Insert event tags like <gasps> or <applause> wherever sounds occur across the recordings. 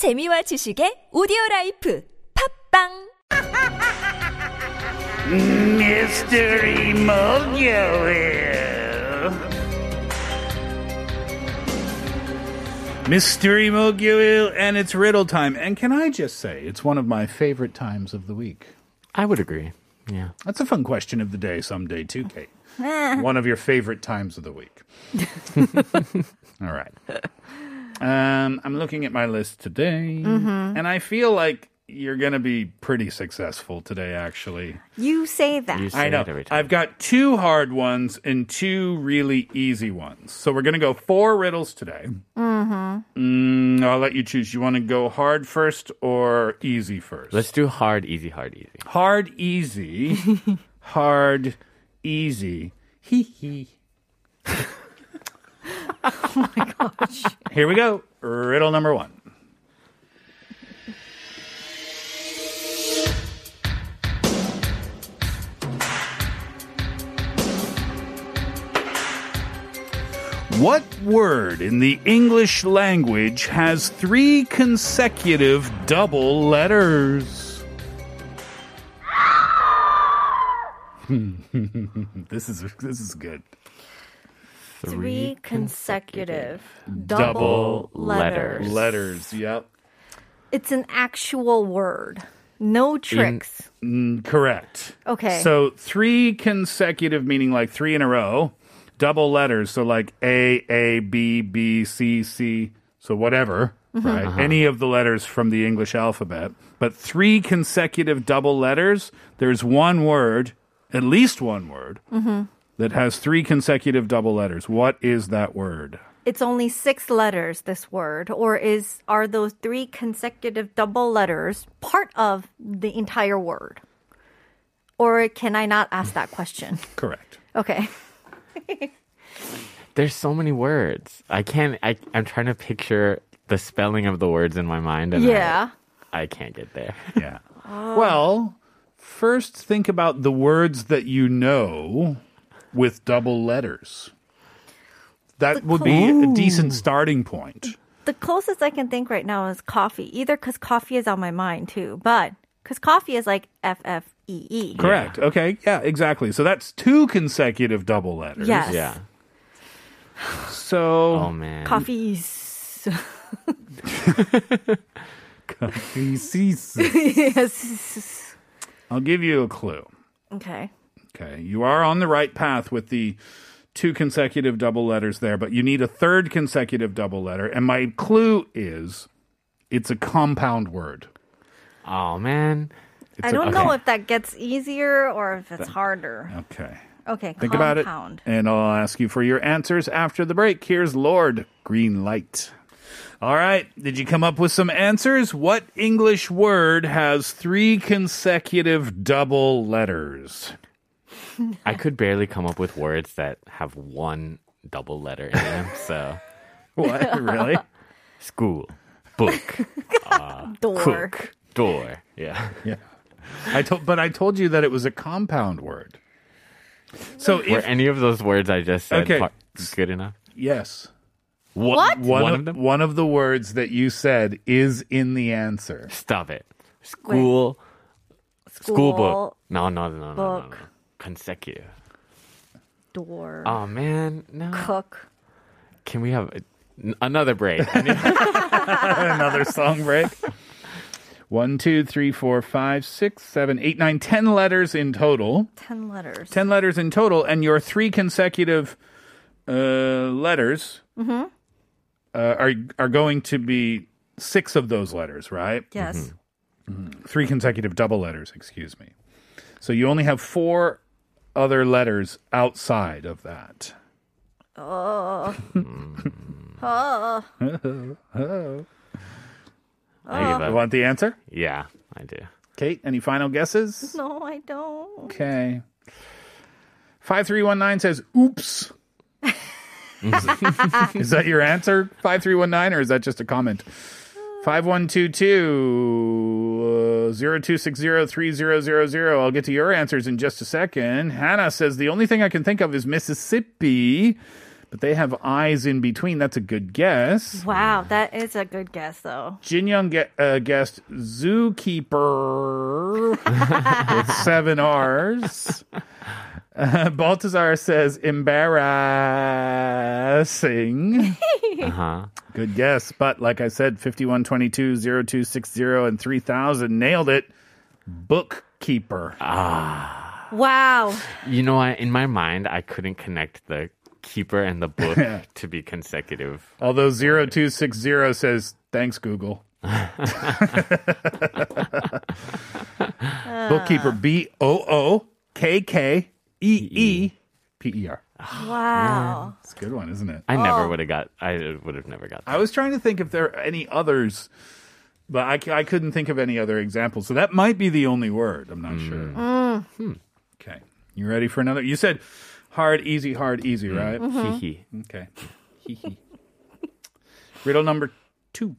재미와 지식의 오디오 라이프 팝빵 Mystery Mojo. Mystery Mokyoil, and it's riddle time. And can I just say, it's one of my favorite times of the week. I would agree. Yeah. That's a fun question of the day someday, too, Kate. <laughs> one of your favorite times of the week. <laughs> All right. Um, I'm looking at my list today, and I feel like you're going to be pretty successful today, actually. You say that. You say I know. it every time. I've got two hard ones and two really easy ones. So we're going to go four riddles today. Mm-hmm. Mm, I'll let you choose. You want to go hard first or easy first? Let's do hard, easy, hard, easy. hard, easy. <laughs> hard, easy. Hee hee. <laughs> oh my gosh. Here we go. Riddle number one. What word in the English language has three consecutive double letters? <laughs> Hmm. <laughs> this is this is good. Three consecutive Double letters. Letters, yep. It's an actual word. No tricks. Mm, correct. Okay. So three consecutive meaning like three in a row, double letters. So like A, A, B, B, C, C. So whatever, mm-hmm. right? Uh-huh. Any of the letters from the English alphabet. But three consecutive double letters, there's one word, at least one word, mm-hmm. That has three consecutive double letters. What is that word? it's only six letters, this word. Or is are those three consecutive double letters part of the entire word? Or can I not ask that question? <laughs> Correct. Okay. <laughs> There's so many words. I can't, I, I'm trying to picture the spelling of the words in my mind. And Yeah. I, I can't get there. <laughs> Yeah. Well, first think about the words that you know with double letters. That would be a decent starting point. The closest I can think right now is coffee. Either because coffee is on my mind too, but because coffee is like F F E E. Correct. Okay. Yeah, exactly. So that's two consecutive double letters. Yes. yeah. So Oh, man. <laughs> Coffees. <laughs> yes. I'll give you a clue. Okay. Okay. You are on the right path with the two consecutive double letters there, but you need a third consecutive double letter. And my clue is it's a compound word. Oh, man. It's I a- don't know okay. if that gets easier or if it's harder. Okay. Okay, Think about it. And I'll ask you for your answers after the break. Here's Lorde Green Light. All right. Did you come up with some answers? What English word has three consecutive double letters? <laughs> I could barely come up with words that have one double letter in them. So, <laughs> What? really? school, book, <laughs> uh, Door. cook, door. Yeah. Yeah. I told, but I told you that it was a compound word. So Were if any of those words I just said Okay. par- good enough? yes, What? one, One of, of them? one of the words that you said is in the answer. Stop it. School, school, book. No, no, no, no, no, no, no. Consecutive. Door. Oh man, no. Cook. Can we have a, n- another break? <laughs> Another song break. One, two, three, four, five, six, seven, eight, nine, ten letters in total. Ten letters. 10 letters in total, and your three consecutive uh, letters uh, are, are going to be six of those letters, right? Yes. Three consecutive double letters, excuse me. So you only have four other letters outside of that. Oh. I give You want the answer? Yeah, I do. Kate, any final guesses? No, I don't. Okay. 5319 says, oops. <laughs> is that your answer, 5319, or is that just a comment? 5122 uh, 0260 I'll get to your answers in just a second. Hannah says, the only thing I can think of is Mississippi. but they have eyes in between. That's a good guess. Wow, that is a good guess, though. Jin Young ge- uh, guessed zookeeper <laughs> with seven R's. Uh, <laughs> Baltazar says embarrassing. <laughs> Uh huh. Good guess, but like I said, 5122, 0260, and 3000 nailed it. Bookkeeper. Ah. Wow. You know what? In my mind, I couldn't connect the keeper and the book <laughs> to be consecutive. Although 0260 says, thanks, Google. Bookkeeper, B O O K K E E P E R. Wow. It's a good one, isn't it? I never Oh. would have got. I would have never got. That. I was trying to think if there are any others, but I, c- I couldn't think of any other examples. So that might be the only word. I'm not sure. Hmm. Okay. You ready for another? You said hard, easy, hard, easy, right? Mm-hmm. Hee hee. Okay. Hee hee. Riddle number two.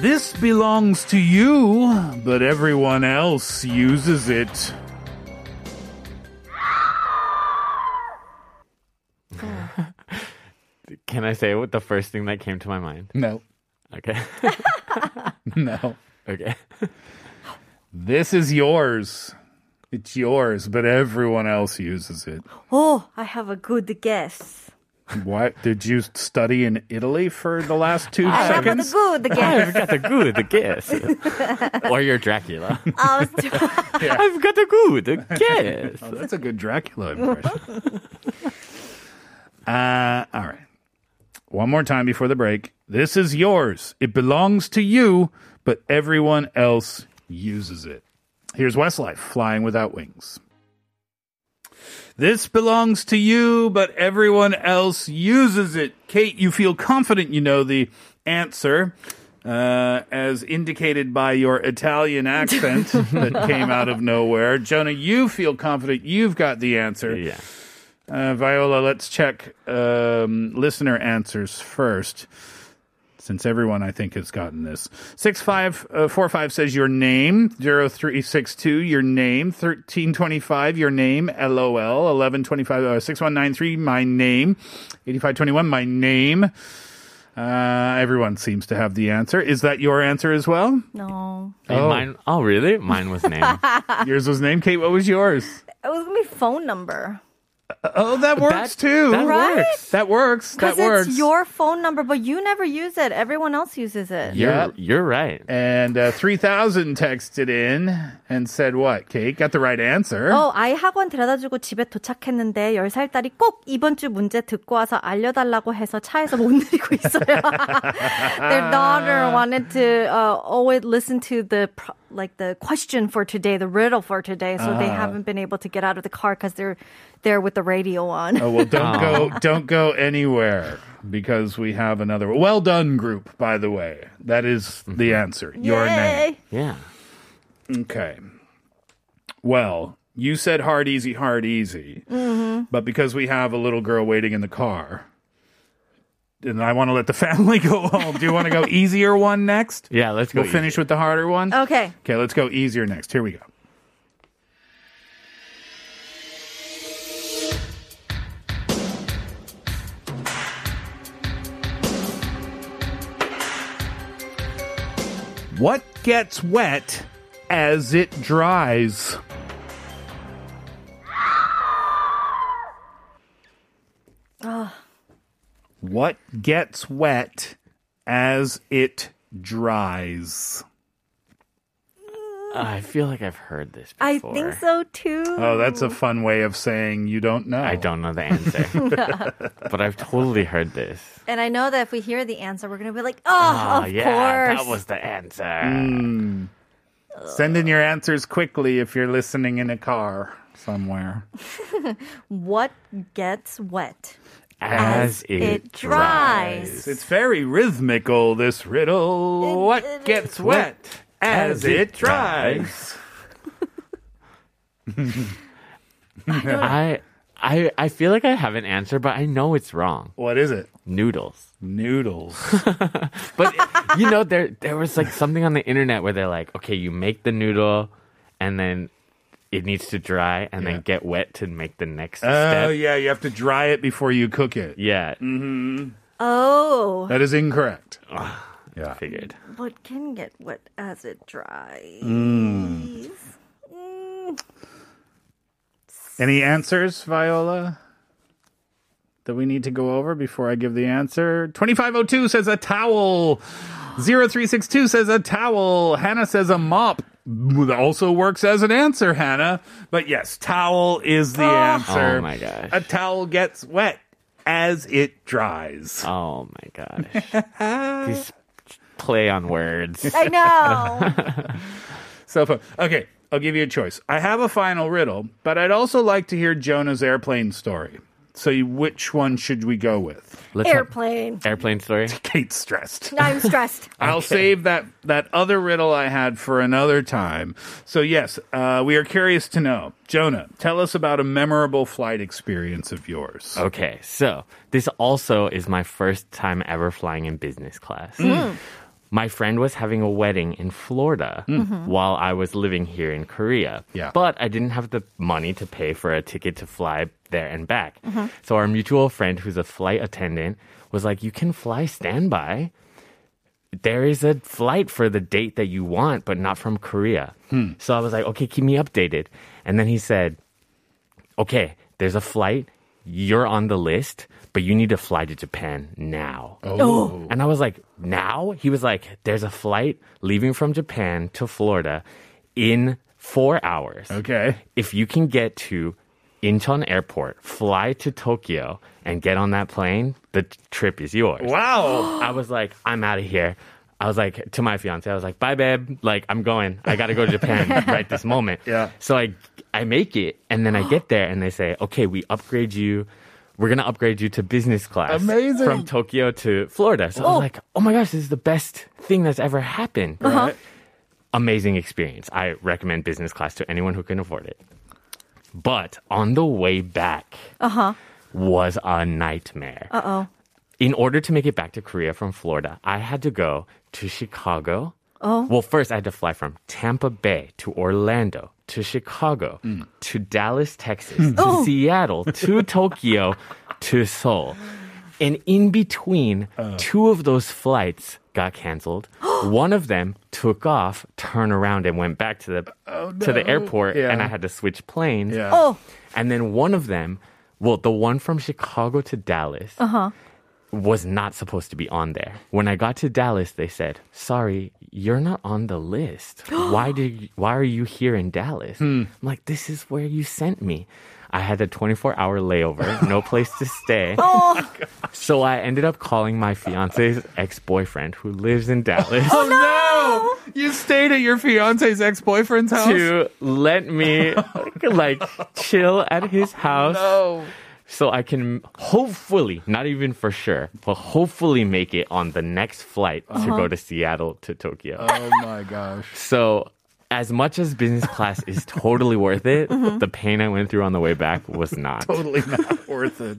This belongs to you, but everyone else uses it. Can I say what the first thing that came to my mind? No, Okay. <laughs> no. okay. This is yours. It's yours, but everyone else uses it. Oh, I have a good guess. What did you study in Italy for the last two I have a seconds? good the guess. I've got the good the guess. or you're Dracula. I was I've got the good guess. Oh, that's a good Dracula impression. <laughs> uh, all right. One more time before the break. This is yours. It belongs to you, but everyone else uses it. Here's Westlife, Flying Without Wings. This belongs to you, but everyone else uses it. Kate, you feel confident you know the answer, uh, as indicated by your Italian accent <laughs> that came out of nowhere. Jonah, you feel confident you've got the answer. Yeah. Uh, Viola, let's check um, listener answers first. Since everyone, I think, has gotten this. 6545 says your name. 0362, your name. 1325, your name. LOL. 1125, uh, 6193, my name. 8521, my name. Uh, everyone seems to have the answer. Is that your answer as well? no. Hey, Oh. Mine. Oh, really? Mine was name. <laughs> yours was name. Kate, what was yours? It was gonna be phone number. Oh, that works too. that Right? works. That works. That Because works. it's your phone number, but you never use it. Everyone else uses it. You're Yeah. you're right. And uh, 3000 texted in and said what? Kate got the right answer. 어, 아이 학원 데려다주고 집에 도착했는데 10살 딸이 꼭 이번 주 문제 듣고 와서 알려달라고 해서 차에서 못 <laughs> 내리고 있어요. <laughs> Their daughter wanted to uh, always listen to the pro- like the question for today, the riddle for today, so they haven't been able to get out of the car because they're there with the radio on. Oh, well, don't go, don't go anywhere because we have another. Well done, group. By the way, that is the mm-hmm. answer. Your name. Yeah. Okay. Well, you said hard, easy, hard, easy. Mm-hmm. But because we have a little girl waiting in the car, and I want to let the <laughs> family go home. Do you want to go <laughs> easier one next? Yeah. Let's go. We'll finish with the harder one. Okay. Okay, let's go easier next. Here we go. What gets wet as it dries? What gets wet as it dries? I feel like I've heard this before. I think so too. Oh, that's a fun way of saying you don't know. I don't know the answer, <laughs> but I've totally heard this. And I know that if we hear the answer, we're gonna be like, oh, Ah, of yeah, course. that was the answer. Mm. Send in your answers quickly if you're listening in a car somewhere. <laughs> What gets wet? As it, it dries. It's very rhythmical, this riddle. It- what it gets is. wet as As it it dries? <laughs> I I, I feel like I have an answer, but I know it's wrong. What is it? Noodles. Noodles. <laughs> But you know, there there was like something on the internet where they're like, okay, you make the noodle, and then it needs to dry, and Yeah. then get wet to make the next oh step. yeah, you have to dry it before you cook it. Yeah, Mm-hmm. Oh, That is incorrect. I Yeah. figured. what can get wet as it dries? Mm. Mm. Any answers, Viola? That we need to go over before I give the answer? 2502 says a towel. 0362 says a towel. Hannah says a mop. Also works as an answer, Hannah. But yes, towel is the answer. Oh my gosh. A towel gets wet as it dries. Oh my gosh. <laughs> These play on words. I know. <laughs> So fun. Okay, I'll give you a choice. I have a final riddle, but I'd also like to hear Jonah's airplane story. So, you, which one should we go with? Let's have- Airplane. airplane story. <laughs> Kate's stressed. I'm stressed. <laughs> I'll save that that other riddle I had for another time. So yes, uh, we are curious to know, Jonah. Tell us about a memorable flight experience of yours. Okay, so this also is my first time ever flying in business class. My friend was having a wedding in Florida mm-hmm. while I was living here in Korea. Yeah. But I didn't have the money to pay for a ticket to fly there and back. Mm-hmm. So our mutual friend, who's a flight attendant, was like, You can fly standby. There is a flight for the date that you want, but not from Korea. Hmm. So I was like, Okay, keep me updated. And then he said, okay, there's a flight. You're on the list, but you need to fly to Japan now. Oh. And I was like, now? He was like, there's a flight leaving from Japan to Florida in four hours. Okay. If you can get to Incheon Airport, fly to Tokyo, and get on that plane, the trip is yours. Wow. <gasps> I was like, I'm out of here. I was like to my fiance, I was like, bye, babe. Like, I'm going. I got to go to Japan <laughs> right this moment. Yeah. So I, I make it, and then I get there, and they say, okay, we upgrade you. We're gonna upgrade you to business class. Amazing. From Tokyo to Florida. So I was like, oh my gosh, this is the best thing that's ever happened. Right. Amazing experience. I recommend business class to anyone who can afford it. But on the way back was a nightmare Uh oh. in order to make it back to Korea from Florida, I had to go to Chicago. Oh. Well, first I had to fly from Tampa Bay to Orlando to Chicago mm. to Dallas, Texas hmm. to oh. Seattle to <laughs> Tokyo to Seoul. And in between, uh. two of those flights got canceled. <gasps> One of them took off, turned around, and went back to the oh, to the airport, Yeah. and I had to switch planes. Yeah. Oh. And then one of them, well, the one from Chicago to Dallas, uh-huh. Was not supposed to be on there. When I got to Dallas, they said, "Sorry, you're not on the list. <gasps> why did you, why are you here in Dallas?" Hmm. I'm like, "This is where you sent me." I had a 24-hour layover, no <laughs> place to stay. Oh so I ended up calling my fiance's ex-boyfriend who lives in Dallas. Oh no! You stayed at your fiance's ex-boyfriend's house. to let me like chill at his <laughs> house Oh. So I can hopefully, not even for sure, but hopefully make it on the next flight to go uh-huh. to Seattle to Tokyo. Oh my gosh. So, as much as business class is totally worth it, the pain I went through on the way back was not. Totally not worth it.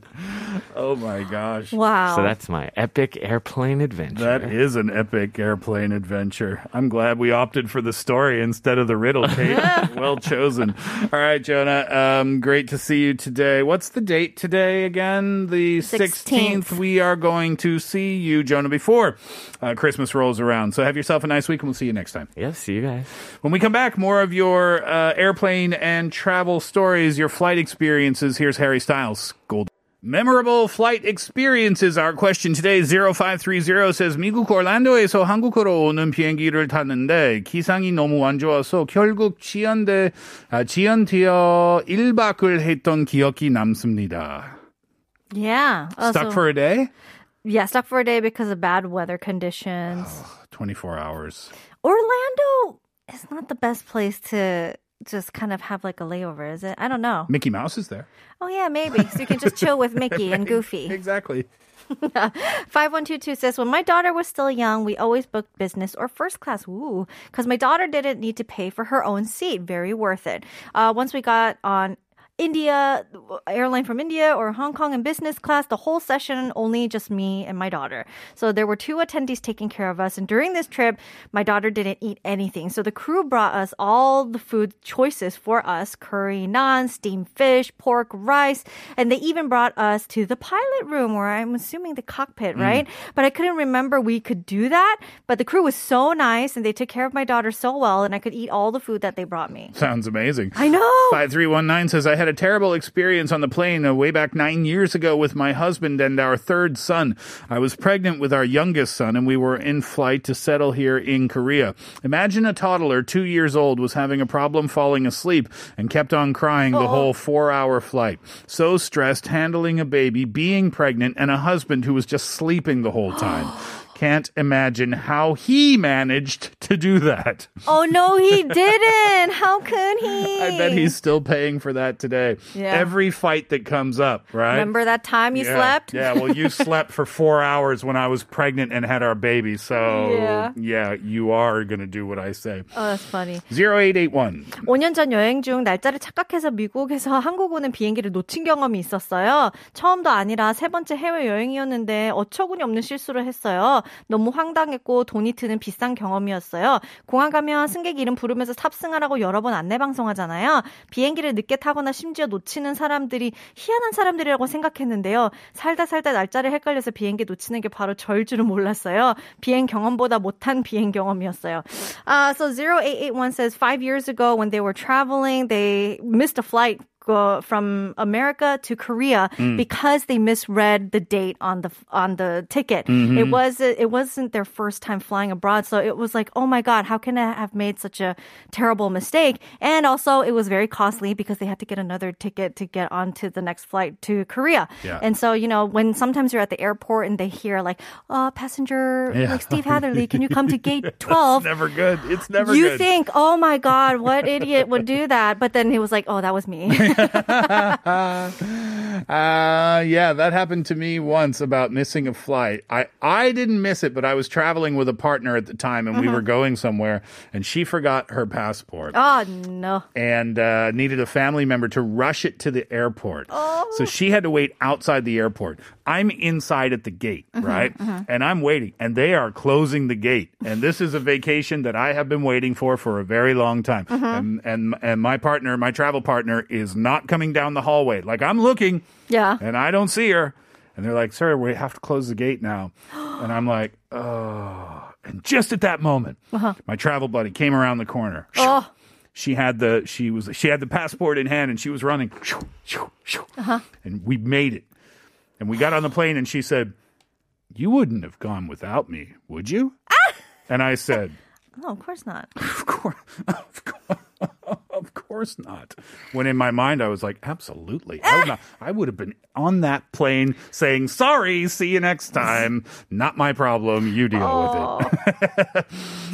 Oh my gosh. Wow. So that's my epic airplane adventure. That is an epic airplane adventure. I'm glad we opted for the story instead of the riddle, <laughs> Kate. well chosen. All right, Jonah. Um, great to see you today. What's the date today again? The 16th. 16th. We are going to see you, Jonah, before uh, Christmas rolls around. So have yourself a nice week, and we'll see you next time. yeah, see you guys. When we come back, more of your uh, airplane and travel stories, your flight experiences. Here's Harry Styles. Gold. Memorable flight experiences. Our question today, 0530 says, 미국 올란도에서 한국으로 오는 비행기를 탔는데 기상이 너무 안 좋아서 결국 지연돼, 아, 지연되어 1박을 했던 기억이 남습니다. yeah. Uh, Stuck so- for a day? yeah, stuck for a day because of bad weather conditions. <sighs> 24 hours. Orlando is not the best place to just kind of have like a layover, is it? I don't know. Mickey Mouse is there. Oh yeah, maybe. So you can just chill with <laughs> Mickey and Goofy. Exactly. <laughs> 5122 says, When my daughter was still young, we always booked business or first class. Ooh, because my daughter didn't need to pay for her own seat. Very worth it. Uh, once we got on India airline from India or Hong Kong in business class. The whole session only just me and my daughter. So there were two attendees taking care of us. And during this trip, my daughter didn't eat anything. So the crew brought us all the food choices for us: curry, naan, steamed fish, pork, rice, and they even brought us to the pilot room where I'm assuming the cockpit, mm. right? But I couldn't remember we could do that. But the crew was so nice and they took care of my daughter so well, and I could eat all the food that they brought me. Sounds amazing. I know. 5319 says, I had a terrible experience on the plane uh, way back nine years ago with my husband and our third son. I was pregnant with our youngest son, and we were in flight to settle here in Korea. Imagine a toddler, two years old, was having a problem falling asleep and kept on crying the whole four hour flight. So stressed handling a baby, being pregnant, and a husband who was just sleeping the whole time. <gasps> Can't imagine how he managed to do that. Oh no, he didn't. How could he? I bet he's still paying for that today. Yeah. Every fight that comes up, right? Remember that time you yeah. slept? Yeah, well, you slept for four hours when I was pregnant and had our baby. So, Yeah. you are going to do what I say. Oh, that's funny. 0881. 5년 전 여행 중 날짜를 착각해서 미국에서 한국 오는 비행기를 놓친 경험이 있었어요. 처음도 아니라 세 번째 해외 여행이었는데 어처구니 없는 실수를 했어요. 너무 황당했고 돈이 드는 비싼 경험이었어요. 공항 가면 승객 이름 부르면서 탑승하라고 여러 번 안내 방송하잖아요. 비행기를 늦게 타거나 심지어 놓치는 사람들이 희한한 사람들이라고 생각했는데요. 살다 살다 날짜를 헷갈려서 비행기 놓치는 게 바로 저일 줄은 몰랐어요. 비행 경험보다 못한 비행 경험이었어요. Uh, so 0881 says five years ago when they were traveling, they missed a flight go from America to Korea because they misread the date on the on the ticket. It was it wasn't their first time flying abroad, so it was like, oh my god, how can I have made such a terrible mistake? And also, it was very costly because they had to get another ticket to get onto the next flight to Korea. Yeah. And so you know when sometimes you're at the airport and they hear like, uh, passenger Yeah. like Steve Hatherley, can you come to <laughs> gate twelve? Never good. It's never good. you good. think, oh my God, what idiot would do that? But then he was like, oh, that was me. <laughs> <laughs> Uh, yeah, that happened to me once about missing a flight. I, I didn't miss it, but I was traveling with a partner at the time and we were going somewhere and she forgot her passport. oh, no. and uh, needed a family member to rush it to the airport. Oh. So she had to wait outside the airport. I'm inside at the gate, right? And I'm waiting, and they are closing the gate. And this is a vacation that I have been waiting for for a very long time. And, and and my partner, my travel partner, is not coming down the hallway. Like I'm looking, Yeah. and I don't see her. And they're like, "Sir, we have to close the gate now." <gasps> and I'm like, "Oh!" And just at that moment, uh-huh. my travel buddy came around the corner. Oh. She had the she was she had the passport in hand and she was running. Uh-huh. And we made it. And we got on the plane and she said, "You wouldn't have gone without me, would you?" Ah! And I said, <laughs> Oh, of course not. "Of course, <laughs> of course, course not." When in my mind I was like, "Absolutely, I would, not, I would have been on that plane saying, "Sorry, see you next time. Not my problem. You deal with it."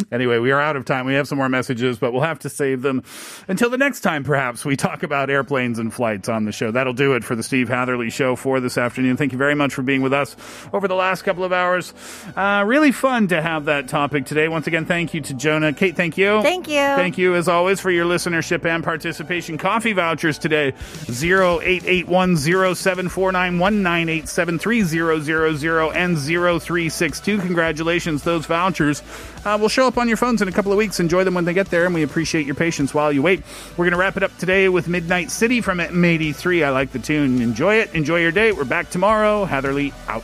<laughs> anyway, we are out of time. We have some more messages, but we'll have to save them until the next time. Perhaps we talk about airplanes and flights on the show. That'll do it for the Steve Hatherley Show for this afternoon. Thank you very much for being with us over the last couple of hours. Uh, really fun to have that topic today. Once again, thank you to Jonah. Kate, thank you. Thank you. Thank you, as always, for your listenership and participation. Coffee vouchers today 0881074919873000 and 0362. Congratulations, those vouchers uh, will show up on your phones in a couple of weeks. Enjoy them when they get there, and we appreciate your patience while you wait. We're going to wrap it up today with Midnight City from M83. I like the tune. Enjoy it. Enjoy your day. We're back tomorrow. Hatherley out.